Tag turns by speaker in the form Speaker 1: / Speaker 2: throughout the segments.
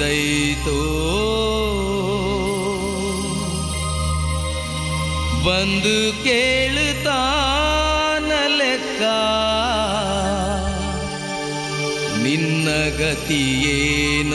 Speaker 1: ಉಳಿದೈತೋ ಬಂದು ಕೇಳುತ್ತಾನ ಲೆಕ್ಕ ನಿನ್ನ ಗತಿಯೇನೋ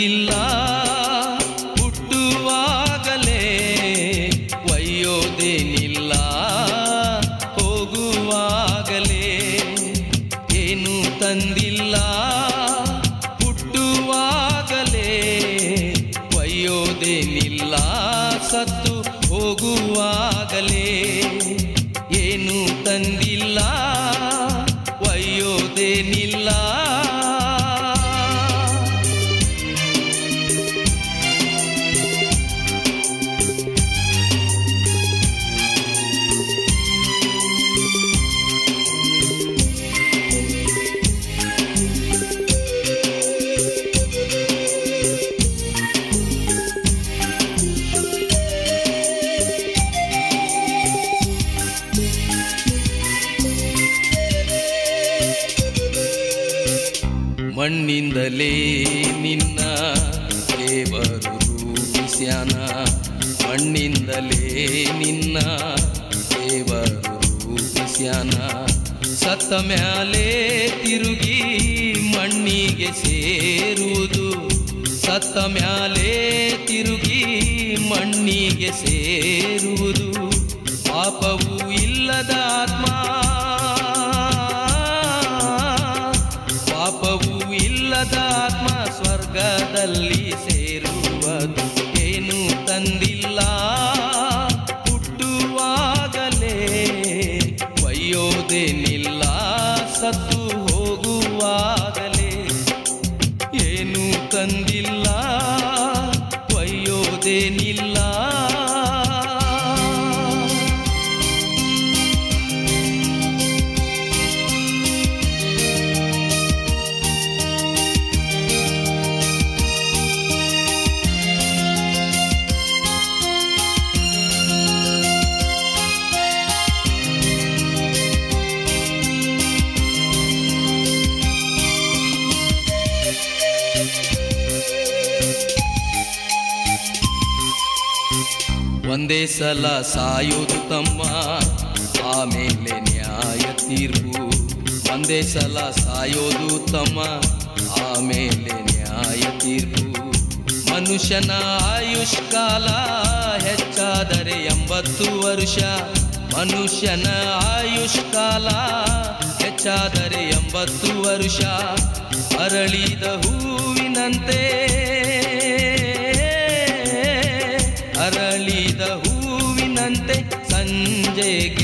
Speaker 1: ತಂದಿಲ್ಲ ಮಣ್ಣಿಂದಲೇ ನಿನ್ನ ದೇವರು ರೂಪಿಸ್ಯಾನ ಮಣ್ಣಿಂದಲೇ ನಿನ್ನ ದೇವರು ರೂಪಿಸ್ಯಾನ ಸತ್ತ ಮ್ಯಾಲೆ ತಿರುಗಿ ಮಣ್ಣಿಗೆ ಸೇರುವುದು. ಸತ್ತ ಮ್ಯಾಲೆ ತಿರುಗಿ ಮಣ್ಣಿಗೆ ಸೇರುವುದು. ಪಾಪವೂ ಇಲ್ಲದ ಆತ್ಮ ಸ್ವರ್ಗದಲ್ಲಿ ಒಂದೇ ಸಲ ಸಾಯುತ್ತಮ್ಮ. ತಮ್ಮ ಆಮೇಲೆ ನ್ಯಾಯ ತೀರ್ಪು. ಒಂದೇ ಸಲ ಸಾಯೋದು ತಮ್ಮ ಆಮೇಲೆ ನ್ಯಾಯ ತೀರ್ಪು. ಮನುಷ್ಯನ ಆಯುಷ್ ಕಾಲ ಹೆಚ್ಚಾದರೆ ಎಂಬತ್ತು ವರ್ಷ. ಮನುಷ್ಯನ ಆಯುಷ್ ಕಾಲ ಹೆಚ್ಚಾದರೆ ಎಂಬತ್ತು ವರ್ಷ. ಅರಳಿದ ಹೂವಿನಂತೆ DJ K.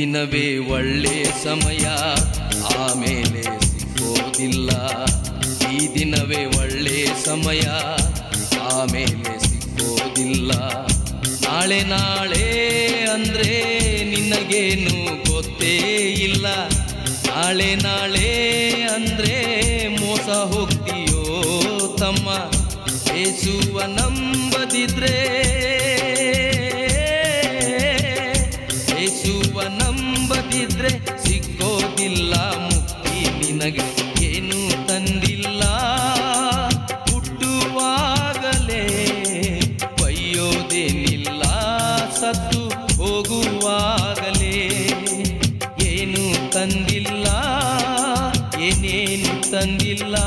Speaker 1: ದಿನವೇ ಒಳ್ಳೆ ಸಮಯ, ಆಮೇಲೆ ಸಿಕ್ಕೋದಿಲ್ಲ. ಈ ದಿನವೇ ಒಳ್ಳೆ ಸಮಯ, ಆಮೇಲೆ ಸಿಕ್ಕೋದಿಲ್ಲ. ನಾಳೆ ನಾಳೆ ಅಂದ್ರೆ ನಿನಗೇನು ಗೊತ್ತೇ ಇಲ್ಲ. ನಾಳೆ ನಾಳೆ ಅಂದ್ರೆ ಮೋಸ ಹೋಗ್ತೀಯೋ ತಮ್ಮ. ಏಸುವ ನಂಬದಿದ್ರೆ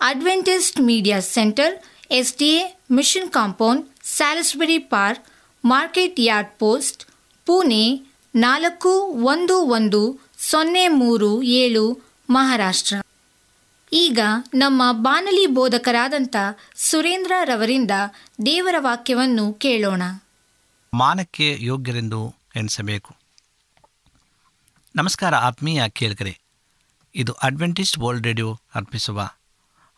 Speaker 2: Adventist media centre S D A mission compound Salisbury park market yard post Pune ನಾಲ್ಕು ಒಂದು ಒಂದು ಸೊನ್ನೆ ಮೂರು ಏಳು, ಮಹಾರಾಷ್ಟ್ರ. ಈಗ ನಮ್ಮ ಬಾನಲಿ ಬೋಧಕರಾದಂಥ ಸುರೇಂದ್ರ ರವರಿಂದ ದೇವರ ವಾಕ್ಯವನ್ನು ಕೇಳೋಣ.
Speaker 3: ಮಾನಕ್ಕೆ ಯೋಗ್ಯರೆಂದು ಎಣಿಸಬೇಕು. ನಮಸ್ಕಾರ ಆತ್ಮೀಯ ಕೇಳಿಗರೆ, ಇದು ಅಡ್ವೆಂಟಿಸ್ಟ್ ವರ್ಲ್ಡ್ ರೇಡಿಯೋ ಅರ್ಪಿಸುವ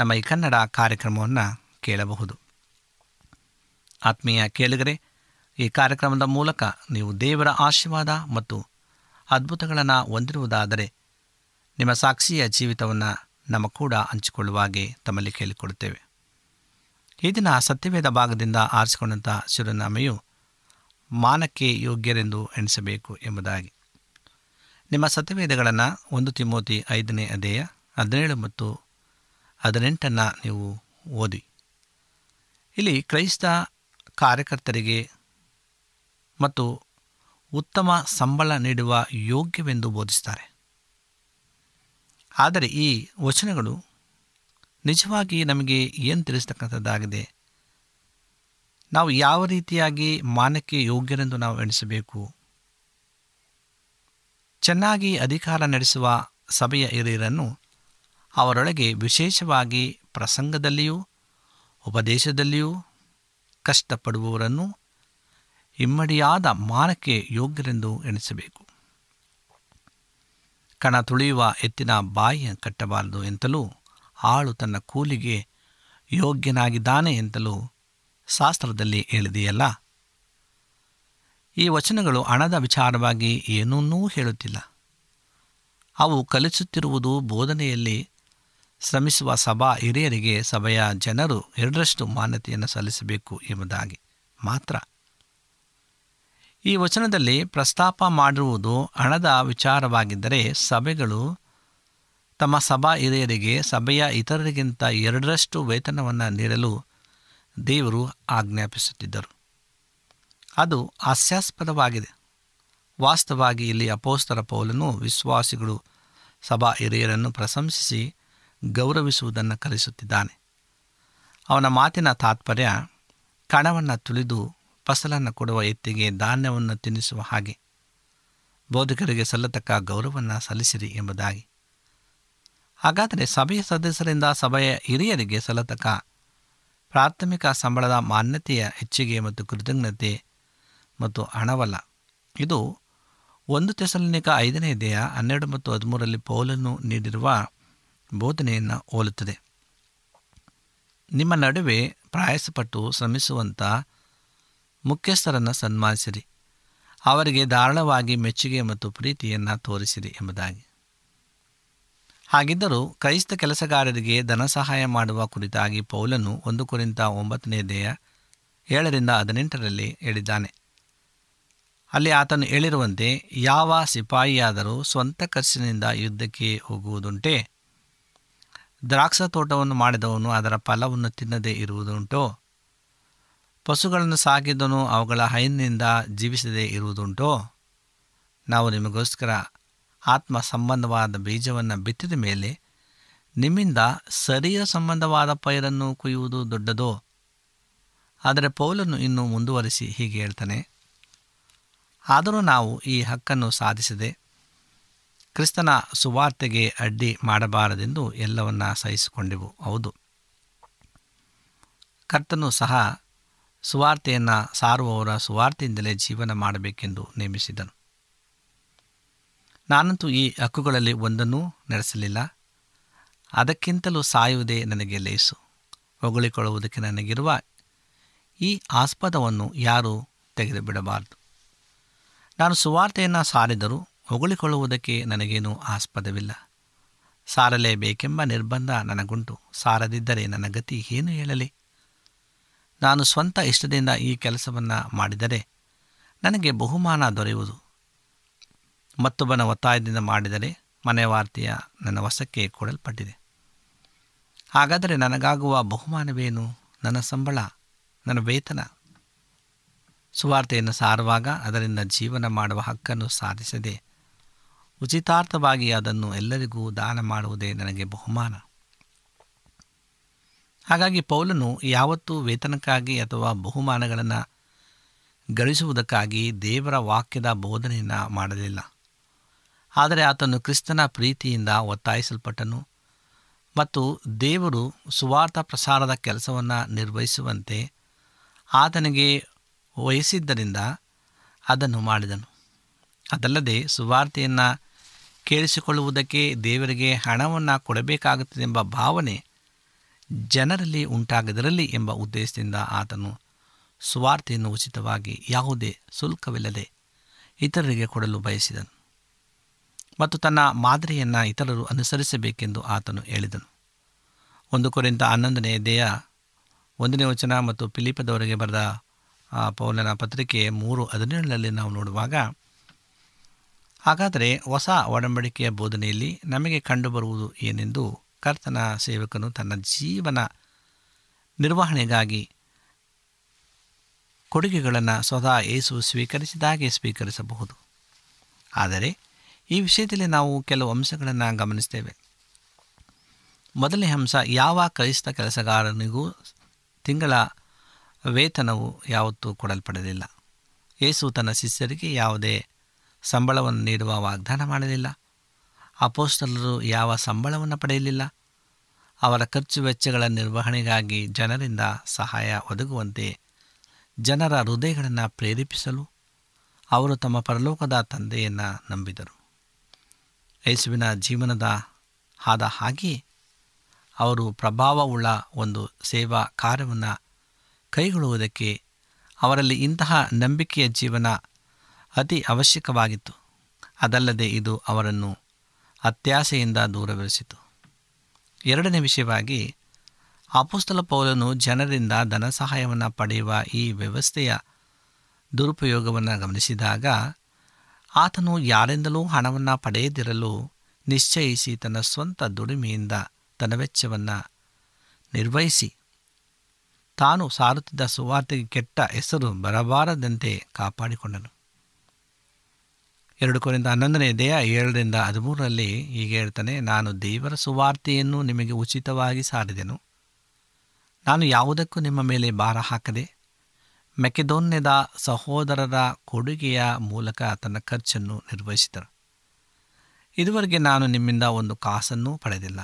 Speaker 3: ನಮ್ಮ ಈ ಕನ್ನಡ ಕಾರ್ಯಕ್ರಮವನ್ನು ಕೇಳಬಹುದು. ಆತ್ಮೀಯ ಕೇಳಿಗರೆ, ಈ ಕಾರ್ಯಕ್ರಮದ ಮೂಲಕ ನೀವು ದೇವರ ಆಶೀರ್ವಾದ ಮತ್ತು ಅದ್ಭುತಗಳನ್ನು ಹೊಂದಿರುವುದಾದರೆ ನಿಮ್ಮ ಸಾಕ್ಷಿಯ ಜೀವಿತವನ್ನು ನಮ್ಮ ಕೂಡ ಹಂಚಿಕೊಳ್ಳುವಾಗೆ ತಮ್ಮಲ್ಲಿ ಕೇಳಿಕೊಡುತ್ತೇವೆ ಈ ದಿನ ಸತ್ಯವೇದ ಭಾಗದಿಂದ ಆರಿಸಿಕೊಂಡಂಥ ಶಿವನಾಮೆಯು ಮಾನಕ್ಕೆ ಯೋಗ್ಯರೆಂದು ಎಣಿಸಬೇಕು ಎಂಬುದಾಗಿ. ನಿಮ್ಮ ಸತ್ಯವೇದಗಳನ್ನು ಒಂದು ತಿಮೋತಿ ಐದನೇ ಅಧ್ಯಾಯ ಹದಿನೇಳು ಮತ್ತು ಹದಿನೆಂಟನ್ನು ನೀವು ಓದಿ. ಇಲ್ಲಿ ಕ್ರೈಸ್ತ ಕಾರ್ಯಕರ್ತರಿಗೆ ಮತ್ತು ಉತ್ತಮ ಸಂಬಳ ನೀಡುವ ಯೋಗ್ಯವೆಂದು ಬೋಧಿಸ್ತಾರೆ ಆದರೆ ಈ ವಚನಗಳು ನಿಜವಾಗಿ ನಮಗೆ ಏನು ತಿಳಿಸ್ತಕ್ಕಂಥದ್ದಾಗಿದೆ? ನಾವು ಯಾವ ರೀತಿಯಾಗಿ ಮಾನಕ್ಕೆ ಯೋಗ್ಯರೆಂದು ನಾವು ಎಣಿಸಬೇಕು? ಚೆನ್ನಾಗಿ ಅಧಿಕಾರ ನಡೆಸುವ ಸಭೆಯ ಹಿರಿಯರನ್ನು ಅವರೊಳಗೆ ವಿಶೇಷವಾಗಿ ಪ್ರಸಂಗದಲ್ಲಿಯೂ, ಉಪದೇಶದಲ್ಲಿಯೂ ಕಷ್ಟಪಡುವವರನ್ನು ಇಮ್ಮಡಿಯಾದ ಮಾನಕ್ಕೆ ಯೋಗ್ಯರೆಂದು ಎಣಿಸಬೇಕು. ಕಣ ತುಳಿಯುವ ಎತ್ತಿನ ಬಾಯಿಯ ಕಟ್ಟಬಾರದು ಎಂತಲೂ ಆಳು ತನ್ನ ಕೂಲಿಗೆ ಯೋಗ್ಯನಾಗಿದ್ದಾನೆ ಎಂತಲೂ ಶಾಸ್ತ್ರದಲ್ಲಿ ಹೇಳಿದೆಯಲ್ಲ. ಈ ವಚನಗಳು ಹಣದ ವಿಚಾರವಾಗಿ ಏನನ್ನೂ ಹೇಳುತ್ತಿಲ್ಲ. ಅವು ಕಲಿಸುತ್ತಿರುವುದು ಬೋಧನೆಯಲ್ಲಿ ಶ್ರಮಿಸುವ ಸಭಾ ಹಿರಿಯರಿಗೆ ಸಭೆಯ ಜನರು ಎರಡರಷ್ಟು ಮಾನ್ಯತೆಯನ್ನು ಸಲ್ಲಿಸಬೇಕು ಎಂಬುದಾಗಿ. ಮಾತ್ರ. ಈ ವಚನದಲ್ಲಿ ಪ್ರಸ್ತಾಪ ಮಾಡಿರುವುದು ಹಣದ ವಿಚಾರವಾಗಿದ್ದರೆ ಸಭೆಗಳು ತಮ್ಮ ಸಭಾ ಹಿರಿಯರಿಗೆ, ಸಭೆಯ ಇತರರಿಗಿಂತ ಎರಡರಷ್ಟು ವೇತನವನ್ನು ನೀಡಲು ದೇವರು ಆಜ್ಞಾಪಿಸುತ್ತಿದ್ದರು. ಅದು ಹಾಸ್ಯಾಸ್ಪದವಾಗಿದೆ. ವಾಸ್ತವವಾಗಿ ಇಲ್ಲಿ ಅಪೋಸ್ತರ ಪೌಲನು ವಿಶ್ವಾಸಿಗಳು ಸಭಾ ಹಿರಿಯರನ್ನು ಪ್ರಶಂಸಿಸಿ ಗೌರವಿಸುವುದನ್ನು ಕಲಿಸುತ್ತಿದ್ದಾನೆ. ಅವನ ಮಾತಿನ ತಾತ್ಪರ್ಯ ಕಣವನ್ನು ತುಳಿದು ಫಸಲನ್ನು ಕೊಡುವ ಎತ್ತಿಗೆ ಧಾನ್ಯವನ್ನು ತಿನ್ನಿಸುವ ಹಾಗೆ. ಬೋಧಕರಿಗೆ ಸಲ್ಲತಕ್ಕ ಗೌರವವನ್ನು ಸಲ್ಲಿಸಿರಿ ಎಂಬುದಾಗಿ. ಹಾಗಾದರೆ ಸಭೆಯ ಸದಸ್ಯರಿಂದ ಸಭೆಯ ಹಿರಿಯರಿಗೆ ಸಲ್ಲತಕ್ಕ ಪ್ರಾಥಮಿಕ ಸಂಬಳದ ಮಾನ್ಯತೆಯ ಹೆಚ್ಚಿಗೆ ಮತ್ತು ಕೃತಜ್ಞತೆ ಮತ್ತು ಹಣವಲ್ಲ. ಇದು ಒಂದು ತೆಸಲಿನಿಕ ಐದನೇ ದೇಹ ಹನ್ನೆರಡು ಮತ್ತು ಹದಿಮೂರರಲ್ಲಿ ಪೌಲನ್ನು ನೀಡಿರುವ ಬೋಧನೆಯನ್ನು ಹೋಲುತ್ತದೆ. ನಿಮ್ಮ ನಡುವೆ ಪ್ರಯಾಸಪಟ್ಟು ಶ್ರಮಿಸುವಂಥ ಮುಖ್ಯಸ್ಥರನ್ನು ಸನ್ಮಾನಿಸಿರಿ. ಅವರಿಗೆ ಧಾರಾಳವಾಗಿ ಮೆಚ್ಚುಗೆ ಮತ್ತು ಪ್ರೀತಿಯನ್ನು ತೋರಿಸಿರಿ ಎಂಬುದಾಗಿ. ಹಾಗಿದ್ದರೂ ಕ್ರೈಸ್ತ ಕೆಲಸಗಾರರಿಗೆ ಧನ ಸಹಾಯ ಮಾಡುವ ಕುರಿತಾಗಿ ಪೌಲನು ಒಂದು ಕುರಿತ ಒಂಬತ್ತನೇ ದೇಹ ಏಳರಿಂದ ಹದಿನೆಂಟರಲ್ಲಿ ಹೇಳಿದ್ದಾನೆ. ಅಲ್ಲಿ ಆತನು ಹೇಳಿರುವಂತೆ, ಯಾವ ಸಿಪಾಯಿಯಾದರೂ ಸ್ವಂತ ಖರ್ಚಿನಿಂದ ಯುದ್ಧಕ್ಕೆ ಹೋಗುವುದುಂಟೆ? ದ್ರಾಕ್ಷ ತೋಟವನ್ನು ಮಾಡಿದವನು ಅದರ ಫಲವನ್ನು ತಿನ್ನದೇ ಇರುವುದುಂಟೋ. ಪಶುಗಳನ್ನು ಸಾಕಿದನು ಅವುಗಳ ಹೈನಿನಿಂದ ಜೀವಿಸದೇ ಇರುವುದುಂಟೋ. ನಾವು ನಿಮಗೋಸ್ಕರ ಆತ್ಮ ಸಂಬಂಧವಾದ ಬೀಜವನ್ನು ಬಿತ್ತಿದ ಮೇಲೆ ನಿಮ್ಮಿಂದ ಶರೀರ ಸಂಬಂಧವಾದ ಪೈರನ್ನು ಕುಯ್ಯುವುದು ದೊಡ್ಡದೋ? ಆದರೆ ಪೌಲನ್ನು ಇನ್ನೂ ಮುಂದುವರಿಸಿ ಹೀಗೆ ಹೇಳ್ತಾನೆ, ಆದರೂ ನಾವು ಈ ಹಕ್ಕನ್ನು ಸಾಧಿಸದೆ ಕ್ರಿಸ್ತನ ಸುವಾರ್ತೆಗೆ ಅಡ್ಡಿ ಮಾಡಬಾರದೆಂದು ಎಲ್ಲವನ್ನ ಸಹಿಸಿಕೊಂಡೆವು. ಹೌದು. ಕರ್ತನು ಸಹ ಸುವಾರ್ತೆಯನ್ನು ಸಾರುವವರ ಸುವಾರ್ತೆಯಿಂದಲೇ ಜೀವನ ಮಾಡಬೇಕೆಂದು ನೇಮಿಸಿದನು. ನಾನಂತೂ ಈ ಹಕ್ಕುಗಳಲ್ಲಿ ಒಂದನ್ನೂ ನಡೆಸಲಿಲ್ಲ. ಅದಕ್ಕಿಂತಲೂ ಸಾಯುವುದೇ ನನಗೆ ಲೇಸು. ಹೊಗಳಿಕೊಳ್ಳುವುದಕ್ಕೆ ನನಗಿರುವ ಈ ಆಸ್ಪದವನ್ನು ಯಾರೂ ತೆಗೆದು ಬಿಡಬಾರದು ನಾನು ಸುವಾರ್ತೆಯನ್ನು ಸಾರಿದರೂ ಹೊಗಳಿಕೊಳ್ಳುವುದಕ್ಕೆ ನನಗೇನೂ ಆಸ್ಪದವಿಲ್ಲ. ಸಾರಲೇಬೇಕೆಂಬ ನಿರ್ಬಂಧ ನನಗುಂಟು. ಸಾರದಿದ್ದರೆ ನನ್ನ ಗತಿ ಏನು ಹೇಳಲಿ? ನಾನು ಸ್ವಂತ ಇಷ್ಟದಿಂದ ಈ ಕೆಲಸವನ್ನು ಮಾಡಿದರೆ ನನಗೆ ಬಹುಮಾನ ದೊರೆಯುವುದು. ಮತ್ತೊಬ್ಬನ ಒತ್ತಾಯದಿಂದ ಮಾಡಿದರೆ ಮನೆವಾರ್ತೆಯ ನನ್ನ ವಶಕ್ಕೆ ಕೊಡಲ್ಪಟ್ಟಿದೆ. ಹಾಗಾದರೆ ನನಗಾಗುವ ಬಹುಮಾನವೇನು? ನನ್ನ ಸಂಬಳ, ನನ್ನ ವೇತನ? ಸುವಾರ್ತೆಯನ್ನು ಸಾರುವಾಗ ಅದರಿಂದ ಜೀವನ ಮಾಡುವ ಹಕ್ಕನ್ನು ಸಾಧಿಸದೆ ಉಚಿತಾರ್ಥವಾಗಿ ಅದನ್ನು ಎಲ್ಲರಿಗೂ ದಾನ ಮಾಡುವುದೇ ನನಗೆ ಬಹುಮಾನ. ಹಾಗಾಗಿ ಪೌಲನು ಯಾವತ್ತೂ ವೇತನಕ್ಕಾಗಿ ಅಥವಾ ಬಹುಮಾನಗಳನ್ನು ಗಳಿಸುವುದಕ್ಕಾಗಿ ದೇವರ ವಾಕ್ಯದ ಬೋಧನೆಯನ್ನು ಮಾಡಲಿಲ್ಲ. ಆದರೆ ಆತನು ಕ್ರಿಸ್ತನ ಪ್ರೀತಿಯಿಂದ ಒತ್ತಾಯಿಸಲ್ಪಟ್ಟನು ಮತ್ತು ದೇವರು ಸುವಾರ್ಥ ಪ್ರಸಾರದ ಕೆಲಸವನ್ನು ನಿರ್ವಹಿಸುವಂತೆ ಆತನಿಗೆ ವಹಿಸಿದ್ದರಿಂದ ಅದನ್ನು ಮಾಡಿದನು. ಅದಲ್ಲದೆ ಸುವಾರ್ತೆಯನ್ನು ಕೇಳಿಸಿಕೊಳ್ಳುವುದಕ್ಕೆ ದೇವರಿಗೆ ಹಣವನ್ನು ಕೊಡಬೇಕಾಗುತ್ತದೆಂಬ ಭಾವನೆ ಜನರಲ್ಲಿ ಉಂಟಾಗದಿರಲಿ ಎಂಬ ಉದ್ದೇಶದಿಂದ ಆತನು ಸ್ವಾರ್ಥೆಯನ್ನು ಉಚಿತವಾಗಿ ಯಾವುದೇ ಶುಲ್ಕವಿಲ್ಲದೆ ಇತರರಿಗೆ ಕೊಡಲು ಬಯಸಿದನು ಮತ್ತು ತನ್ನ ಮಾದರಿಯನ್ನು ಇತರರು ಅನುಸರಿಸಬೇಕೆಂದು ಆತನು ಹೇಳಿದನು. ಒಂದು ಕುರಿತ ಹನ್ನೊಂದನೇ ದೇಹ ಒಂದನೇ ವಚನ ಮತ್ತು ಫಿಲಿಪದವರೆಗೆ ಬರೆದ ಪೌಲನ ಪತ್ರಿಕೆ ಮೂರು ಹದಿನೇಳರಲ್ಲಿ ನಾವು ನೋಡುವಾಗ ಹಾಗಾದರೆ ಹೊಸ ಒಡಂಬಡಿಕೆಯ ಬೋಧನೆಯಲ್ಲಿ ನಮಗೆ ಕಂಡುಬರುವುದು ಏನೆಂದು ಕರ್ತನ ಸೇವಕನು ತನ್ನ ಜೀವನ ನಿರ್ವಹಣೆಗಾಗಿ ಕೊಡುಗೆಗಳನ್ನು ಸ್ವತಃ ಏಸು ಸ್ವೀಕರಿಸಿದಾಗೆ ಸ್ವೀಕರಿಸಬಹುದು. ಆದರೆ ಈ ವಿಷಯದಲ್ಲಿ ನಾವು ಕೆಲವು ಅಂಶಗಳನ್ನು ಗಮನಿಸ್ತೇವೆ. ಮೊದಲನೇ ಅಂಶ, ಯಾವ ಕ್ರೈಸ್ತ ಕೆಲಸಗಾರನಿಗೂ ತಿಂಗಳ ವೇತನವು ಯಾವತ್ತೂ ಕೊಡಲ್ಪಡಲಿಲ್ಲ. ಏಸು ತನ್ನ ಶಿಷ್ಯರಿಗೆ ಯಾವುದೇ ಸಂಬಳವನ್ನು ನೀಡುವ ವಾಗ್ದಾನ ಮಾಡಲಿಲ್ಲ. ಅಪೋಸ್ಟಲರು ಯಾವ ಸಂಬಳವನ್ನು ಪಡೆಯಲಿಲ್ಲ? ಅವರ ಖರ್ಚು ವೆಚ್ಚಗಳ ನಿರ್ವಹಣೆಗಾಗಿ ಜನರಿಂದ ಸಹಾಯ ಒದಗುವಂತೆ ಜನರ ಹೃದಯಗಳನ್ನು ಪ್ರೇರೇಪಿಸಲು ಅವರು ತಮ್ಮ ಪರಲೋಕದ ತಂದೆಯನ್ನು ನಂಬಿದರು. ಯೇಸುವಿನ ಜೀವನದ ಆದ ಹಾಗೆಯೇ ಅವರು ಪ್ರಭಾವವುಳ್ಳ ಒಂದು ಸೇವಾ ಕಾರ್ಯವನ್ನು ಕೈಗೊಳ್ಳುವುದಕ್ಕೆ ಅವರಲ್ಲಿ ಇಂತಹ ನಂಬಿಕೆಯ ಜೀವನ ಅತಿ ಅವಶ್ಯಕವಾಗಿತ್ತು. ಅದಲ್ಲದೆ ಇದು ಅವರನ್ನು ಅತ್ಯಾಸೆಯಿಂದ ದೂರವಿರಿಸಿತು. ಎರಡನೇ ವಿಷಯವಾಗಿ, ಅಪುಸ್ತಲ ಪೌಲನು ಜನರಿಂದ ಧನ ಸಹಾಯವನ್ನು ಪಡೆಯುವ ಈ ವ್ಯವಸ್ಥೆಯ ದುರುಪಯೋಗವನ್ನು ಗಮನಿಸಿದಾಗ, ಆತನು ಯಾರಿಂದಲೂ ಹಣವನ್ನು ಪಡೆಯದಿರಲು ನಿಶ್ಚಯಿಸಿ ತನ್ನ ಸ್ವಂತ ದುಡಿಮೆಯಿಂದ ತನ್ನ ವೆಚ್ಚವನ್ನು ನಿರ್ವಹಿಸಿ. ತಾನು ಸಾರುತ್ತಿದ್ದ ಸುವಾರ್ತೆಗೆ ಕೆಟ್ಟ ಹೆಸರು ಬರಬಾರದಂತೆ ಕಾಪಾಡಿಕೊಂಡನು. ಎರಡು ಕೊರಿಂದ ಹನ್ನೊಂದನೇ ದೇಹ ಏಳರಿಂದ ಹದಿಮೂರರಲ್ಲಿ ಹೀಗೆ ಹೇಳ್ತಾನೆ, ನಾನು ದೇವರ ಸುವಾರ್ತೆಯನ್ನು ನಿಮಗೆ ಉಚಿತವಾಗಿ ಸಾರಿದೆನು. ನಾನು ಯಾವುದಕ್ಕೂ ನಿಮ್ಮ ಮೇಲೆ ಭಾರ ಹಾಕದೆ ಮೆಕೆದೋನ್ಯದ ಸಹೋದರರ ಕೊಡುಗೆಯ ಮೂಲಕ ತನ್ನ ಖರ್ಚನ್ನು ನಿರ್ವಹಿಸಿದರು. ಇದುವರೆಗೆ ನಾನು ನಿಮ್ಮಿಂದ ಒಂದು ಕಾಸನ್ನು ಪಡೆದಿಲ್ಲ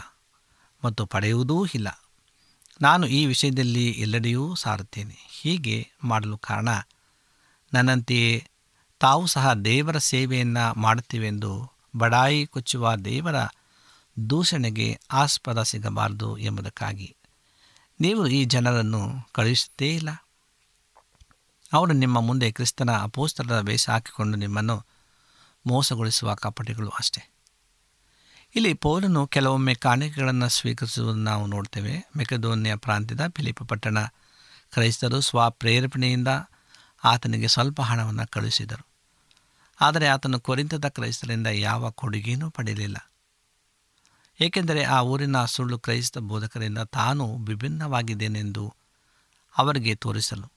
Speaker 3: ಮತ್ತು ಪಡೆಯುವುದೂ ಇಲ್ಲ. ನಾನು ಈ ವಿಷಯದಲ್ಲಿ ಎಲ್ಲೆಡೆಯೂ ಸಾರುತ್ತೇನೆ. ಹೀಗೆ ಮಾಡಲು ಕಾರಣ ನನ್ನಂತೆಯೇ ತಾವು ಸಹ ದೇವರ ಸೇವೆಯನ್ನು ಮಾಡುತ್ತೀವೆಂದು ಬಡಾಯಿ ಕೊಚ್ಚುವ ದೇವರ ದೂಷಣೆಗೆ ಆಸ್ಪದ ಸಿಗಬಾರದು ಎಂಬುದಕ್ಕಾಗಿ. ನೀವು ಈ ಜನರನ್ನು ಕಳುಹಿಸುತ್ತೇ ಇಲ್ಲ. ಅವರು ನಿಮ್ಮ ಮುಂದೆ ಕ್ರಿಸ್ತನ ಅಪೋಸ್ತರದ ವೇಷ ಹಾಕಿಕೊಂಡು ನಿಮ್ಮನ್ನು ಮೋಸಗೊಳಿಸುವ ಕಪಟಿಗಳು ಅಷ್ಟೇ. ಇಲ್ಲಿ ಪೌಲನು ಕೆಲವೊಮ್ಮೆ ಕಾಣಿಕೆಗಳನ್ನು ಸ್ವೀಕರಿಸುವುದನ್ನು ನಾವು ನೋಡ್ತೇವೆ. ಮೆಕದೋನ್ಯ ಪ್ರಾಂತ್ಯದ ಫಿಲಿಪ ಪಟ್ಟಣ ಕ್ರೈಸ್ತರು ಸ್ವಪ್ರೇರೇಪಣೆಯಿಂದ ಆತನಿಗೆ ಸ್ವಲ್ಪ ಹಣವನ್ನು ಕಳುಹಿಸಿದರು ಆದರೆ ಆತನು ಕೊರಿಂತದ ಕ್ರೈಸ್ತರಿಂದ ಯಾವ ಕೊಡುಗೆಯೂ ಪಡೆಯಲಿಲ್ಲ. ಏಕೆಂದರೆ ಆ ಊರಿನ ಸುಳ್ಳು ಕ್ರೈಸ್ತ ಬೋಧಕರಿಂದ ತಾನು ವಿಭಿನ್ನವಾಗಿದ್ದೇನೆಂದು ಅವರಿಗೆ ತೋರಿಸಲು.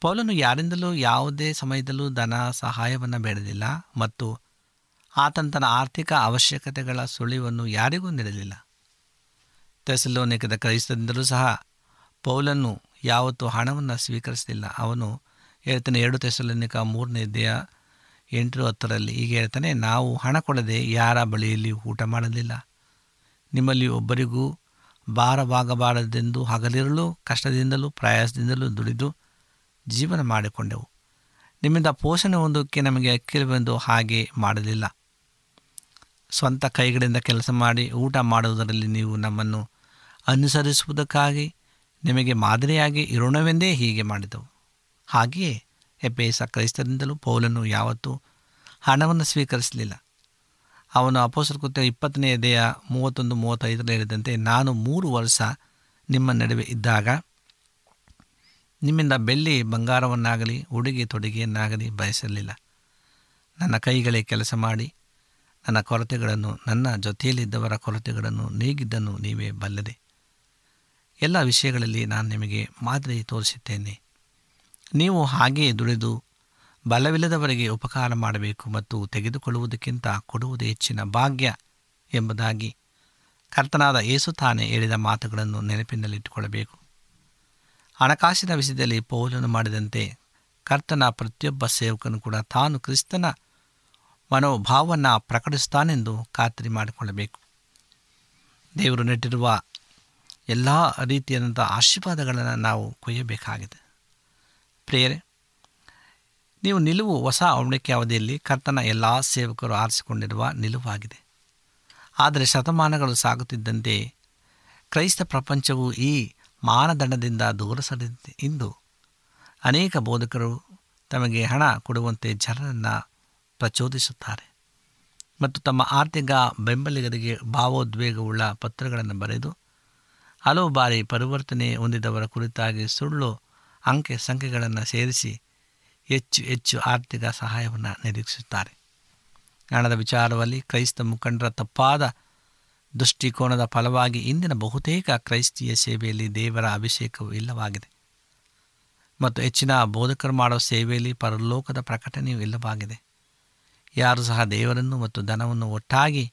Speaker 3: ಪೌಲನು ಯಾರಿಂದಲೂ ಯಾವುದೇ ಸಮಯದಲ್ಲೂ ಧನ ಸಹಾಯವನ್ನು ಬೇಡಲಿಲ್ಲ ಮತ್ತು ಆತನ ತನ್ನ ಆರ್ಥಿಕ ಅವಶ್ಯಕತೆಗಳ ಸುಳಿವನ್ನು ಯಾರಿಗೂ ನೀಡಲಿಲ್ಲ. ತೆಸಲೋನಿಕದ ಕ್ರೈಸ್ತದಿಂದಲೂ ಸಹ ಪೌಲನ್ನು ಯಾವತ್ತೂ ಹಣವನ್ನು ಸ್ವೀಕರಿಸಲಿಲ್ಲ. ಅವನು ಹೇಳ್ತಾನೆ, ಎರಡು ತೆಸಲನಿಕ ಮೂರನೇ ದೇಹ ಎಂಟು ಹತ್ತರಲ್ಲಿ ಹೀಗೆ ಹೇಳ್ತಾನೆ, ನಾವು ಹಣ ಕೊಡದೆ ಯಾರ ಬಳಿಯಲ್ಲಿ ಊಟ ಮಾಡಲಿಲ್ಲ. ನಿಮ್ಮಲ್ಲಿ ಒಬ್ಬರಿಗೂ ಭಾರವಾಗಬಾರದೆಂದು ಹಗಲಿರಲು, ಕಷ್ಟದಿಂದಲೂ, ಪ್ರಯಾಸದಿಂದಲೂ ದುಡಿದು ಜೀವನ ಮಾಡಿಕೊಂಡೆವು. ನಿಮ್ಮಿಂದ ಪೋಷಣೆ ಹೊಂದೋಕ್ಕೆ ನಮಗೆ ಅಕ್ಕಿರವೆಂದು ಹಾಗೆ ಮಾಡಲಿಲ್ಲ. ಸ್ವಂತ ಕೈಗಳಿಂದ ಕೆಲಸ ಮಾಡಿ ಊಟ ಮಾಡುವುದರಲ್ಲಿ ನೀವು ನಮ್ಮನ್ನು ಅನುಸರಿಸುವುದಕ್ಕಾಗಿ ನಿಮಗೆ ಮಾದರಿಯಾಗಿ ಇರೋಣವೆಂದೇ ಹೀಗೆ ಮಾಡಿದವು. ಹಾಗೆಯೇ ಎಪೇಸ ಕ್ರೈಸ್ತರಿಂದಲೂ ಪೌಲನು ಯಾವತ್ತೂ ಹಣವನ್ನು ಸ್ವೀಕರಿಸಲಿಲ್ಲ. ಅವನು ಅಪೋಸರ ಕೃತ್ಯ ಇಪ್ಪತ್ತನೇ ದೇಹ ಮೂವತ್ತೊಂದು ಮೂವತ್ತೈದರಲ್ಲಿ ಹೇಳಿದಂತೆ, ನಾನು ಮೂರು ವರ್ಷ ನಿಮ್ಮ ನಡುವೆ ಇದ್ದಾಗ ನಿಮ್ಮಿಂದ ಬೆಳ್ಳಿ ಬಂಗಾರವನ್ನಾಗಲಿ, ಉಡುಗೆ ತೊಡುಗೆಯನ್ನಾಗಲಿ ಬಯಸಲಿಲ್ಲ. ನನ್ನ ಕೈಗಳೇ ಕೆಲಸ ಮಾಡಿ, ನನ್ನ ಕೊರತೆಗಳನ್ನು, ನನ್ನ ಜೊತೆಯಲ್ಲಿದ್ದವರ ಕೊರತೆಗಳನ್ನು ನೀಗಿದ್ದನ್ನು ನೀವೇ ಬಲ್ಲದೆ. ಎಲ್ಲ ವಿಷಯಗಳಲ್ಲಿ ನಾನು ನಿಮಗೆ ಮಾದರಿ ತೋರಿಸುತ್ತೇನೆ ನೀವು ಹಾಗೆಯೇ ದುಡಿದು ಬಲವಿಲ್ಲದವರಿಗೆ ಉಪಕಾರ ಮಾಡಬೇಕು ಮತ್ತು ತೆಗೆದುಕೊಳ್ಳುವುದಕ್ಕಿಂತ ಕೊಡುವುದು ಹೆಚ್ಚಿನ ಭಾಗ್ಯ ಎಂಬುದಾಗಿ ಕರ್ತನಾದ ಏಸು ತಾನೇ ಹೇಳಿದ ಮಾತುಗಳನ್ನು ನೆನಪಿನಲ್ಲಿಟ್ಟುಕೊಳ್ಳಬೇಕು. ಹಣಕಾಸಿನ ವಿಷಯದಲ್ಲಿ ಪೌಲನು ಮಾಡಿದಂತೆ ಕರ್ತನ ಪ್ರತಿಯೊಬ್ಬ ಸೇವಕನು ಕೂಡ ತಾನು ಕ್ರಿಸ್ತನ ಮನೋಭಾವವನ್ನು ಪ್ರಕಟಿಸ್ತಾನೆಂದು ಖಾತ್ರಿ ಮಾಡಿಕೊಳ್ಳಬೇಕು. ದೇವರು ನೆಟ್ಟಿರುವ ಎಲ್ಲ ರೀತಿಯಾದಂಥ ಆಶೀರ್ವಾದಗಳನ್ನು ನಾವು ಕೊಯ್ಯಬೇಕಾಗಿದೆ. ಪ್ರೇಯರೆ, ನೀವು ನಿಲುವು ಹೊಸ ಅವಣಿಕೆ ಅವಧಿಯಲ್ಲಿ ಕರ್ತನ ಎಲ್ಲ ಸೇವಕರು ಆರಿಸಿಕೊಂಡಿರುವ ನಿಲುವಾಗಿದೆ. ಆದರೆ ಶತಮಾನಗಳು ಸಾಗುತ್ತಿದ್ದಂತೆ ಕ್ರೈಸ್ತ ಪ್ರಪಂಚವು ಈ ಮಾನದಂಡದಿಂದ ದೂರ ಸರಿದಿದೆ ಇಂದು ಅನೇಕ ಬೋಧಕರು ತಮಗೆ ಹಣ ಕೊಡುವಂತೆ ಜನರನ್ನು ಪ್ರಚೋದಿಸುತ್ತಾರೆ ಮತ್ತು ತಮ್ಮ ಆರ್ಥಿಕ ಬೆಂಬಲಿಗರಿಗೆ ಭಾವೋದ್ವೇಗವುಳ್ಳ ಪತ್ರಗಳನ್ನು ಬರೆದು ಹಲವು ಬಾರಿ ಪರಿವರ್ತನೆ ಹೊಂದಿದವರ ಕುರಿತಾಗಿ ಸುಳ್ಳು, ಅಂಕೆ ಸಂಖ್ಯೆಗಳನ್ನು ಸೇರಿಸಿ ಹೆಚ್ಚು ಹೆಚ್ಚು ಆರ್ಥಿಕ ಸಹಾಯವನ್ನು ನಿರೀಕ್ಷಿಸುತ್ತಾರೆ. ಹಣದ ವಿಚಾರದಲ್ಲಿ ಕ್ರೈಸ್ತ ಮುಖಂಡರ ತಪ್ಪಾದ ದೃಷ್ಟಿಕೋನದ ಫಲವಾಗಿ ಇಂದಿನ ಬಹುತೇಕ ಕ್ರೈಸ್ತೀಯ ಸೇವೆಯಲ್ಲಿ ದೇವರ ಅಭಿಷೇಕವು ಇಲ್ಲವಾಗಿದೆ. ಮತ್ತು ಹೆಚ್ಚಿನ ಬೋಧಕರು ಮಾಡುವ ಸೇವೆಯಲ್ಲಿ ಪರಲೋಕದ ಪ್ರಕಟಣೆಯೂ ಇಲ್ಲವಾಗಿದೆ. ಯಾರು ಸಹ ದೇವರನ್ನು ಮತ್ತು ಧನವನ್ನು ಒಟ್ಟಾಗಿ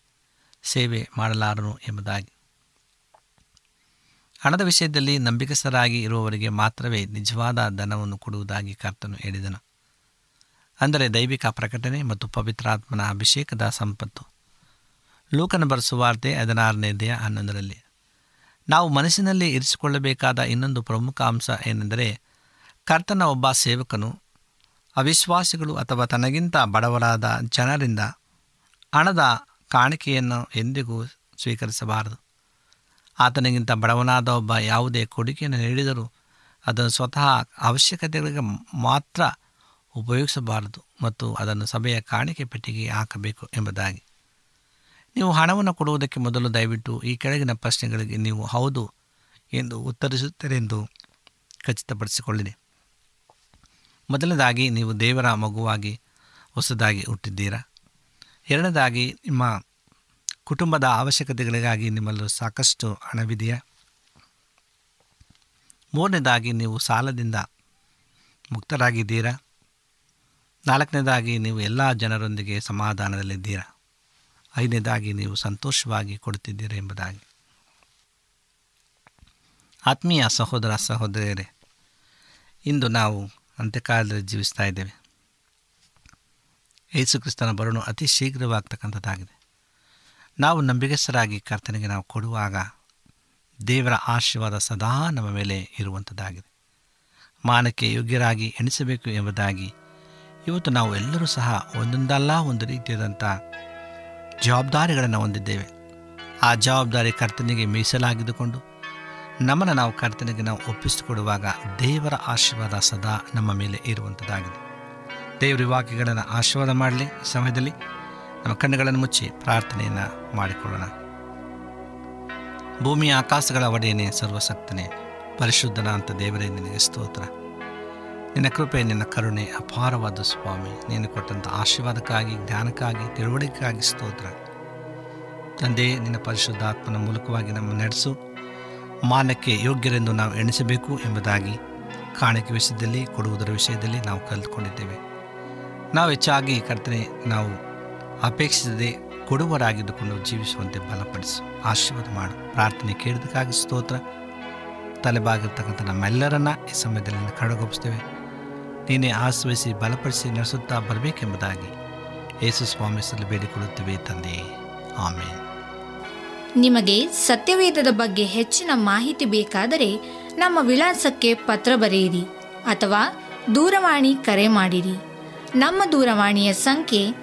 Speaker 3: ಸೇವೆ ಮಾಡಲಾರನು ಎಂಬುದಾಗಿ ಹಣದ ವಿಷಯದಲ್ಲಿ ನಂಬಿಕಸ್ಥರಾಗಿ ಇರುವವರಿಗೆ ಮಾತ್ರವೇ ನಿಜವಾದ ಧನವನ್ನು ಕೊಡುವುದಾಗಿ ಕರ್ತನು ಹೇಳಿದನು. ಅಂದರೆ ದೈವಿಕ ಪ್ರಕಟಣೆ ಮತ್ತು ಪವಿತ್ರಾತ್ಮನ ಅಭಿಷೇಕದ ಸಂಪತ್ತು. ಲೂಕನ ಬರೆಸುವಾರ್ತೆ ಹದಿನಾರನೇ ದೇಹ ಹನ್ನೊಂದರಲ್ಲಿ, ನಾವು ಮನಸ್ಸಿನಲ್ಲಿ ಇರಿಸಿಕೊಳ್ಳಬೇಕಾದ ಇನ್ನೊಂದು ಪ್ರಮುಖ ಅಂಶ ಏನೆಂದರೆ, ಕರ್ತನ ಒಬ್ಬ ಸೇವಕನು ಅವಿಶ್ವಾಸಿಗಳು ಅಥವಾ ತನಗಿಂತ ಬಡವರಾದ ಜನರಿಂದ ಹಣದ ಕಾಣಿಕೆಯನ್ನು ಎಂದಿಗೂ ಸ್ವೀಕರಿಸಬಾರದು. ಆತನಿಗಿಂತ ಬಡವನಾದ ಒಬ್ಬ ಯಾವುದೇ ಕೊಡುಗೆಯನ್ನು ನೀಡಿದರೂ ಅದನ್ನು ಸ್ವತಃ ಅವಶ್ಯಕತೆಗಳಿಗೆ ಮಾತ್ರ ಉಪಯೋಗಿಸಬಾರದು ಮತ್ತು ಅದನ್ನು ಸಭೆಯ ಕಾಣಿಕೆ ಪೆಟ್ಟಿಗೆ ಹಾಕಬೇಕು ಎಂಬುದಾಗಿ. ನೀವು ಹಣವನ್ನು ಕೊಡುವುದಕ್ಕೆ ಮೊದಲು ದಯವಿಟ್ಟು ಈ ಕೆಳಗಿನ ಪ್ರಶ್ನೆಗಳಿಗೆ ನೀವು ಹೌದು ಎಂದು ಉತ್ತರಿಸುತ್ತೀರೆಂದು ಖಚಿತಪಡಿಸಿಕೊಳ್ಳಿರಿ. ಮೊದಲನೇದಾಗಿ ನೀವು ದೇವರ ಮಗುವಾಗಿ ಹೊಸದಾಗಿ ಹುಟ್ಟಿದ್ದೀರಾ? ಎರಡನೇದಾಗಿ ನಿಮ್ಮ ಕುಟುಂಬದ ಅವಶ್ಯಕತೆಗಳಿಗಾಗಿ ನಿಮ್ಮಲ್ಲೂ ಸಾಕಷ್ಟು ಹಣವಿದೆಯಾ? ಮೂರನೇದಾಗಿ, ನೀವು ಸಾಲದಿಂದ ಮುಕ್ತರಾಗಿದ್ದೀರಾ? ನಾಲ್ಕನೇದಾಗಿ, ನೀವು ಎಲ್ಲ ಜನರೊಂದಿಗೆ ಸಮಾಧಾನದಲ್ಲಿದ್ದೀರಾ? ಐದನೇದಾಗಿ, ನೀವು ಸಂತೋಷವಾಗಿ ಕೊಡುತ್ತಿದ್ದೀರಾ ಎಂಬುದಾಗಿ. ಆತ್ಮೀಯ ಸಹೋದರ ಸಹೋದರಿಯರೇ, ಇಂದು ನಾವು ಅಂತ್ಯಕಾಲದಲ್ಲಿ ಜೀವಿಸ್ತಾ ಇದ್ದೇವೆ. ಯೇಸುಕ್ರಿಸ್ತನ ಬರೋಣ ಅತಿ ಶೀಘ್ರವಾಗ್ತಕ್ಕಂಥದ್ದಾಗಿದೆ. ನಾವು ನಂಬಿಕೆಸರಾಗಿ ಕರ್ತನಿಗೆ ನಾವು ಕೊಡುವಾಗ ದೇವರ ಆಶೀರ್ವಾದ ಸದಾ ನಮ್ಮ ಮೇಲೆ ಇರುವಂಥದ್ದಾಗಿದೆ ಮಾನಕ್ಕೆ ಯೋಗ್ಯರಾಗಿ ಎಣಿಸಬೇಕು ಎಂಬುದಾಗಿ ಇವತ್ತು ನಾವು ಎಲ್ಲರೂ ಸಹ ಒಂದೊಂದಲ್ಲ ಒಂದು ರೀತಿಯಾದಂಥ ಜವಾಬ್ದಾರಿಗಳನ್ನು ಹೊಂದಿದ್ದೇವೆ. ಆ ಜವಾಬ್ದಾರಿ ಕರ್ತನಿಗೆ ಮೀಸಲಾಗಿದ್ದುಕೊಂಡು ನಮ್ಮನ್ನು ನಾವು ಕರ್ತನಿಗೆ ನಾವು ಒಪ್ಪಿಸಿಕೊಡುವಾಗ ದೇವರ ಆಶೀರ್ವಾದ ಸದಾ ನಮ್ಮ ಮೇಲೆ ಇರುವಂಥದ್ದಾಗಿದೆ ದೇವರ ವಾಕ್ಯಗಳನ್ನು ಆಶೀರ್ವಾದ ಮಾಡಲಿ ಸಮಯದಲ್ಲಿ ನಮ್ಮ ಕಣ್ಣುಗಳನ್ನು ಮುಚ್ಚಿ ಪ್ರಾರ್ಥನೆಯನ್ನು ಮಾಡಿಕೊಳ್ಳೋಣ. ಭೂಮಿಯ ಆಕಾಶಗಳ ಒಡೆಯನೇ ಸರ್ವಸಕ್ತನೇ, ಪರಿಶುದ್ಧನ ಅಂತ ದೇವರೇ, ನಿನಗೆ ಸ್ತೋತ್ರ. ನಿನ್ನ ಕೃಪೆ, ನಿನ್ನ ಕರುಣೆ ಅಪಾರವಾದ ಸ್ವಾಮಿ, ನೀನು ಕೊಟ್ಟಂಥ ಆಶೀರ್ವಾದಕ್ಕಾಗಿ, ಜ್ಞಾನಕ್ಕಾಗಿ, ತಿಳುವಳಿಕೆಗಾಗಿ ಸ್ತೋತ್ರ. ತಂದೆ, ನಿನ್ನ ಪರಿಶುದ್ಧಾತ್ಮನ ಮೂಲಕವಾಗಿ ನಮ್ಮ ನಡೆಸು. ಮಾನಕ್ಕೆ ಯೋಗ್ಯರೆಂದು ನಾವು ಎಣಿಸಬೇಕು ಎಂಬುದಾಗಿ ಕಾಣಿಕೆ ವಿಷಯದಲ್ಲಿ, ಕೊಡುವುದರ ವಿಷಯದಲ್ಲಿ ನಾವು ಕಲಿತುಕೊಂಡಿದ್ದೇವೆ ನಾವು ಹೆಚ್ಚಾಗಿ ಕರ್ತನೆ, ನಾವು ಅಪೇಕ್ಷಿಸದೆ ಕೊಡುವರಾಗಿದ್ದುಕೊಂಡು ಜೀವಿಸುವಂತೆ ಬಲಪಡಿಸು. ಆಶೀರ್ವಾದ ಮಾಡು. ಪ್ರಾರ್ಥನೆ ಕೇಳಿದಕ್ಕಾಗಿ ಸ್ತೋತ್ರ. ತಲೆಬಾಗಿರ್ತಕ್ಕಂಥ ನಮ್ಮೆಲ್ಲರನ್ನ ಈ ಸಮಯದಲ್ಲಿ ಕಡೆಗೊಪ್ಪಿಸ್ತೇವೆ ನೀನೇ ಆಶ್ರಯಿಸಿ ಬಲಪಡಿಸಿ ನಡೆಸುತ್ತಾ ಬರಬೇಕೆಂಬುದಾಗಿ ಯೇಸು ಸ್ವಾಮಿ ಹೆಸರಲ್ಲಿ ಬೇಡಿಕೊಳ್ಳುತ್ತೇವೆ ತಂದೆ. ಆಮೇಲೆ
Speaker 2: ನಿಮಗೆ ಸತ್ಯವೇದದ ಬಗ್ಗೆ ಹೆಚ್ಚಿನ ಮಾಹಿತಿ ಬೇಕಾದರೆ ನಮ್ಮ ವಿಳಾಸಕ್ಕೆ ಪತ್ರ ಬರೆಯಿರಿ ಅಥವಾ ದೂರವಾಣಿ ಕರೆ ಮಾಡಿರಿ. ನಮ್ಮ ದೂರವಾಣಿಯ ಸಂಖ್ಯೆ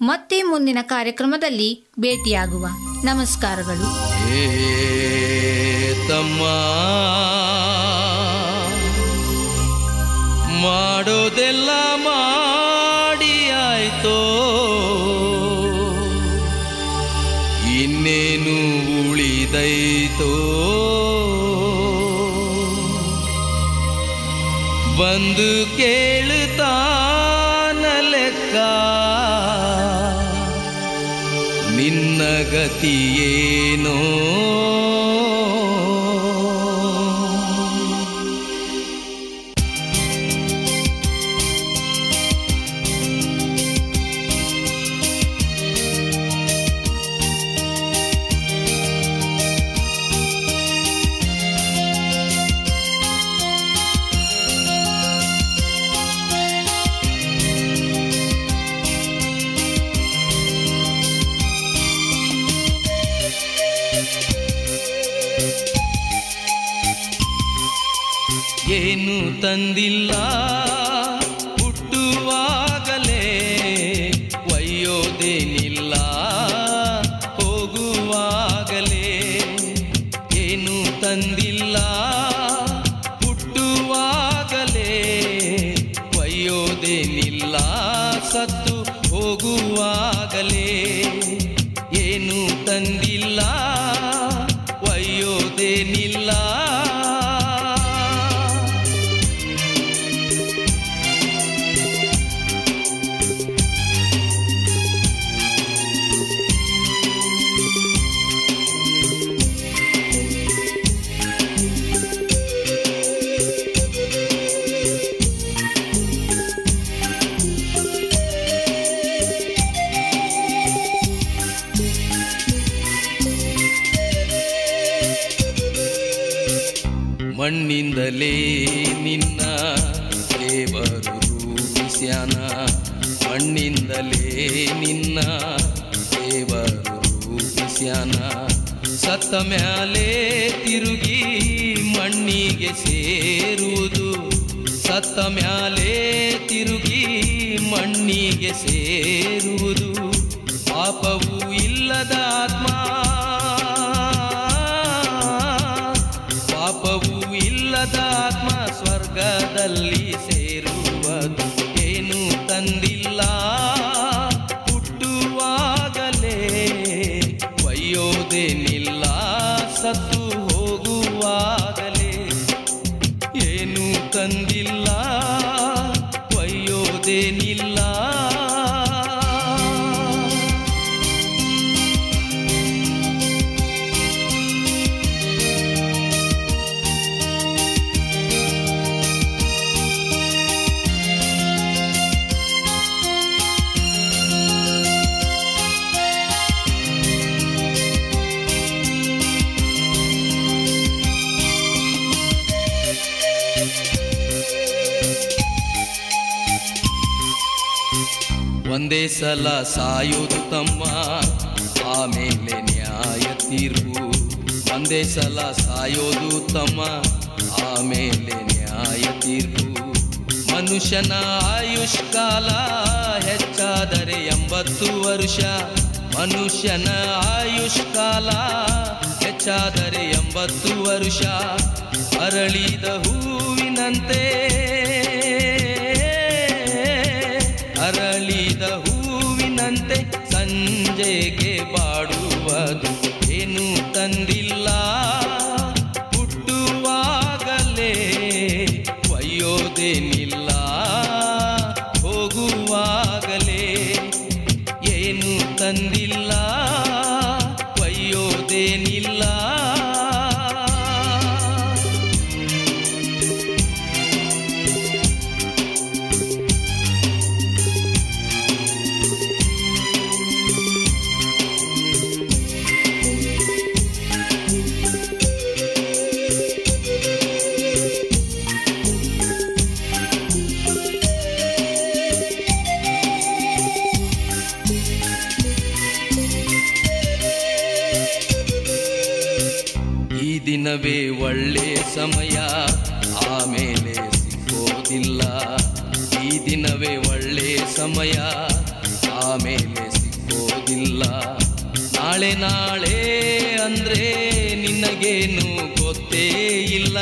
Speaker 2: ಮತ್ತೆ ಮುಂದಿನ ಕಾರ್ಯಕ್ರಮದಲ್ಲಿ ಭೇಟಿಯಾಗುವ. ನಮಸ್ಕಾರಗಳು.
Speaker 1: ತಮ್ಮ ಮಾಡೋದೆಲ್ಲ ಮಾಡಿ ಆಯ್ತೋ? ಇನ್ನೇನು ಉಳಿದೈತೋ? ಬಂದು ಕೇಳುತ್ತಾನ ಏನು ತಂದಿಲ್ಲ. ಮಣ್ಣಿಂದಲೇ ನಿನ್ನ ದೇವರು ರೂಪಿಸ್ಯಾನ. ಮಣ್ಣಿಂದಲೇ ನಿನ್ನ ದೇವರು ರೂಪಿಸ್ಯಾನ. ಸತ್ತ ಮ್ಯಾಲೆ ತಿರುಗಿ ಮಣ್ಣಿಗೆ ಸೇರುವುದು. ಸತ್ತ ಮ್ಯಾಲೆ ತಿರುಗಿ ಮಣ್ಣಿಗೆ ಸೇರುವುದು ಸಲ ಸಾಯುತ್ತಮ್ಮ. ತಮ್ಮ ಆಮೇಲೆ ನ್ಯಾಯ ತೀರ್ಪು. ಒಂದೇ ಸಲ ಸಾಯೋದು ತಮ್ಮ ಆಮೇಲೆ ನ್ಯಾಯ ತೀರ್ಪು. ಮನುಷ್ಯನ ಆಯುಷ್ಕಾಲ ಹೆಚ್ಚಾದರೆ ಎಂಬತ್ತು ವರ್ಷ. ಮನುಷ್ಯನ ಆಯುಷ್ಕಾಲ ಹೆಚ್ಚಾದರೆ ಎಂಬತ್ತು ವರ್ಷ. ಅರಳಿದ ಹೂವಿನಂತೆ ಸಂಜೆಗೆ ಬಾಡುವುದು ದಿನವೇ ಒಳ್ಳೆ ಸಮಯ, ಆಮೇಲೆ ಸಿಗೋದಿಲ್ಲ ಈ ದಿನವೇ ಒಳ್ಳೆ ಸಮಯ, ಆಮೇಲೆ ಸಿಗೋದಿಲ್ಲ ನಾಳೆ ನಾಳೆ ಅಂದ್ರೆ ನಿನಗೇನು ಗೊತ್ತೇ ಇಲ್ಲ.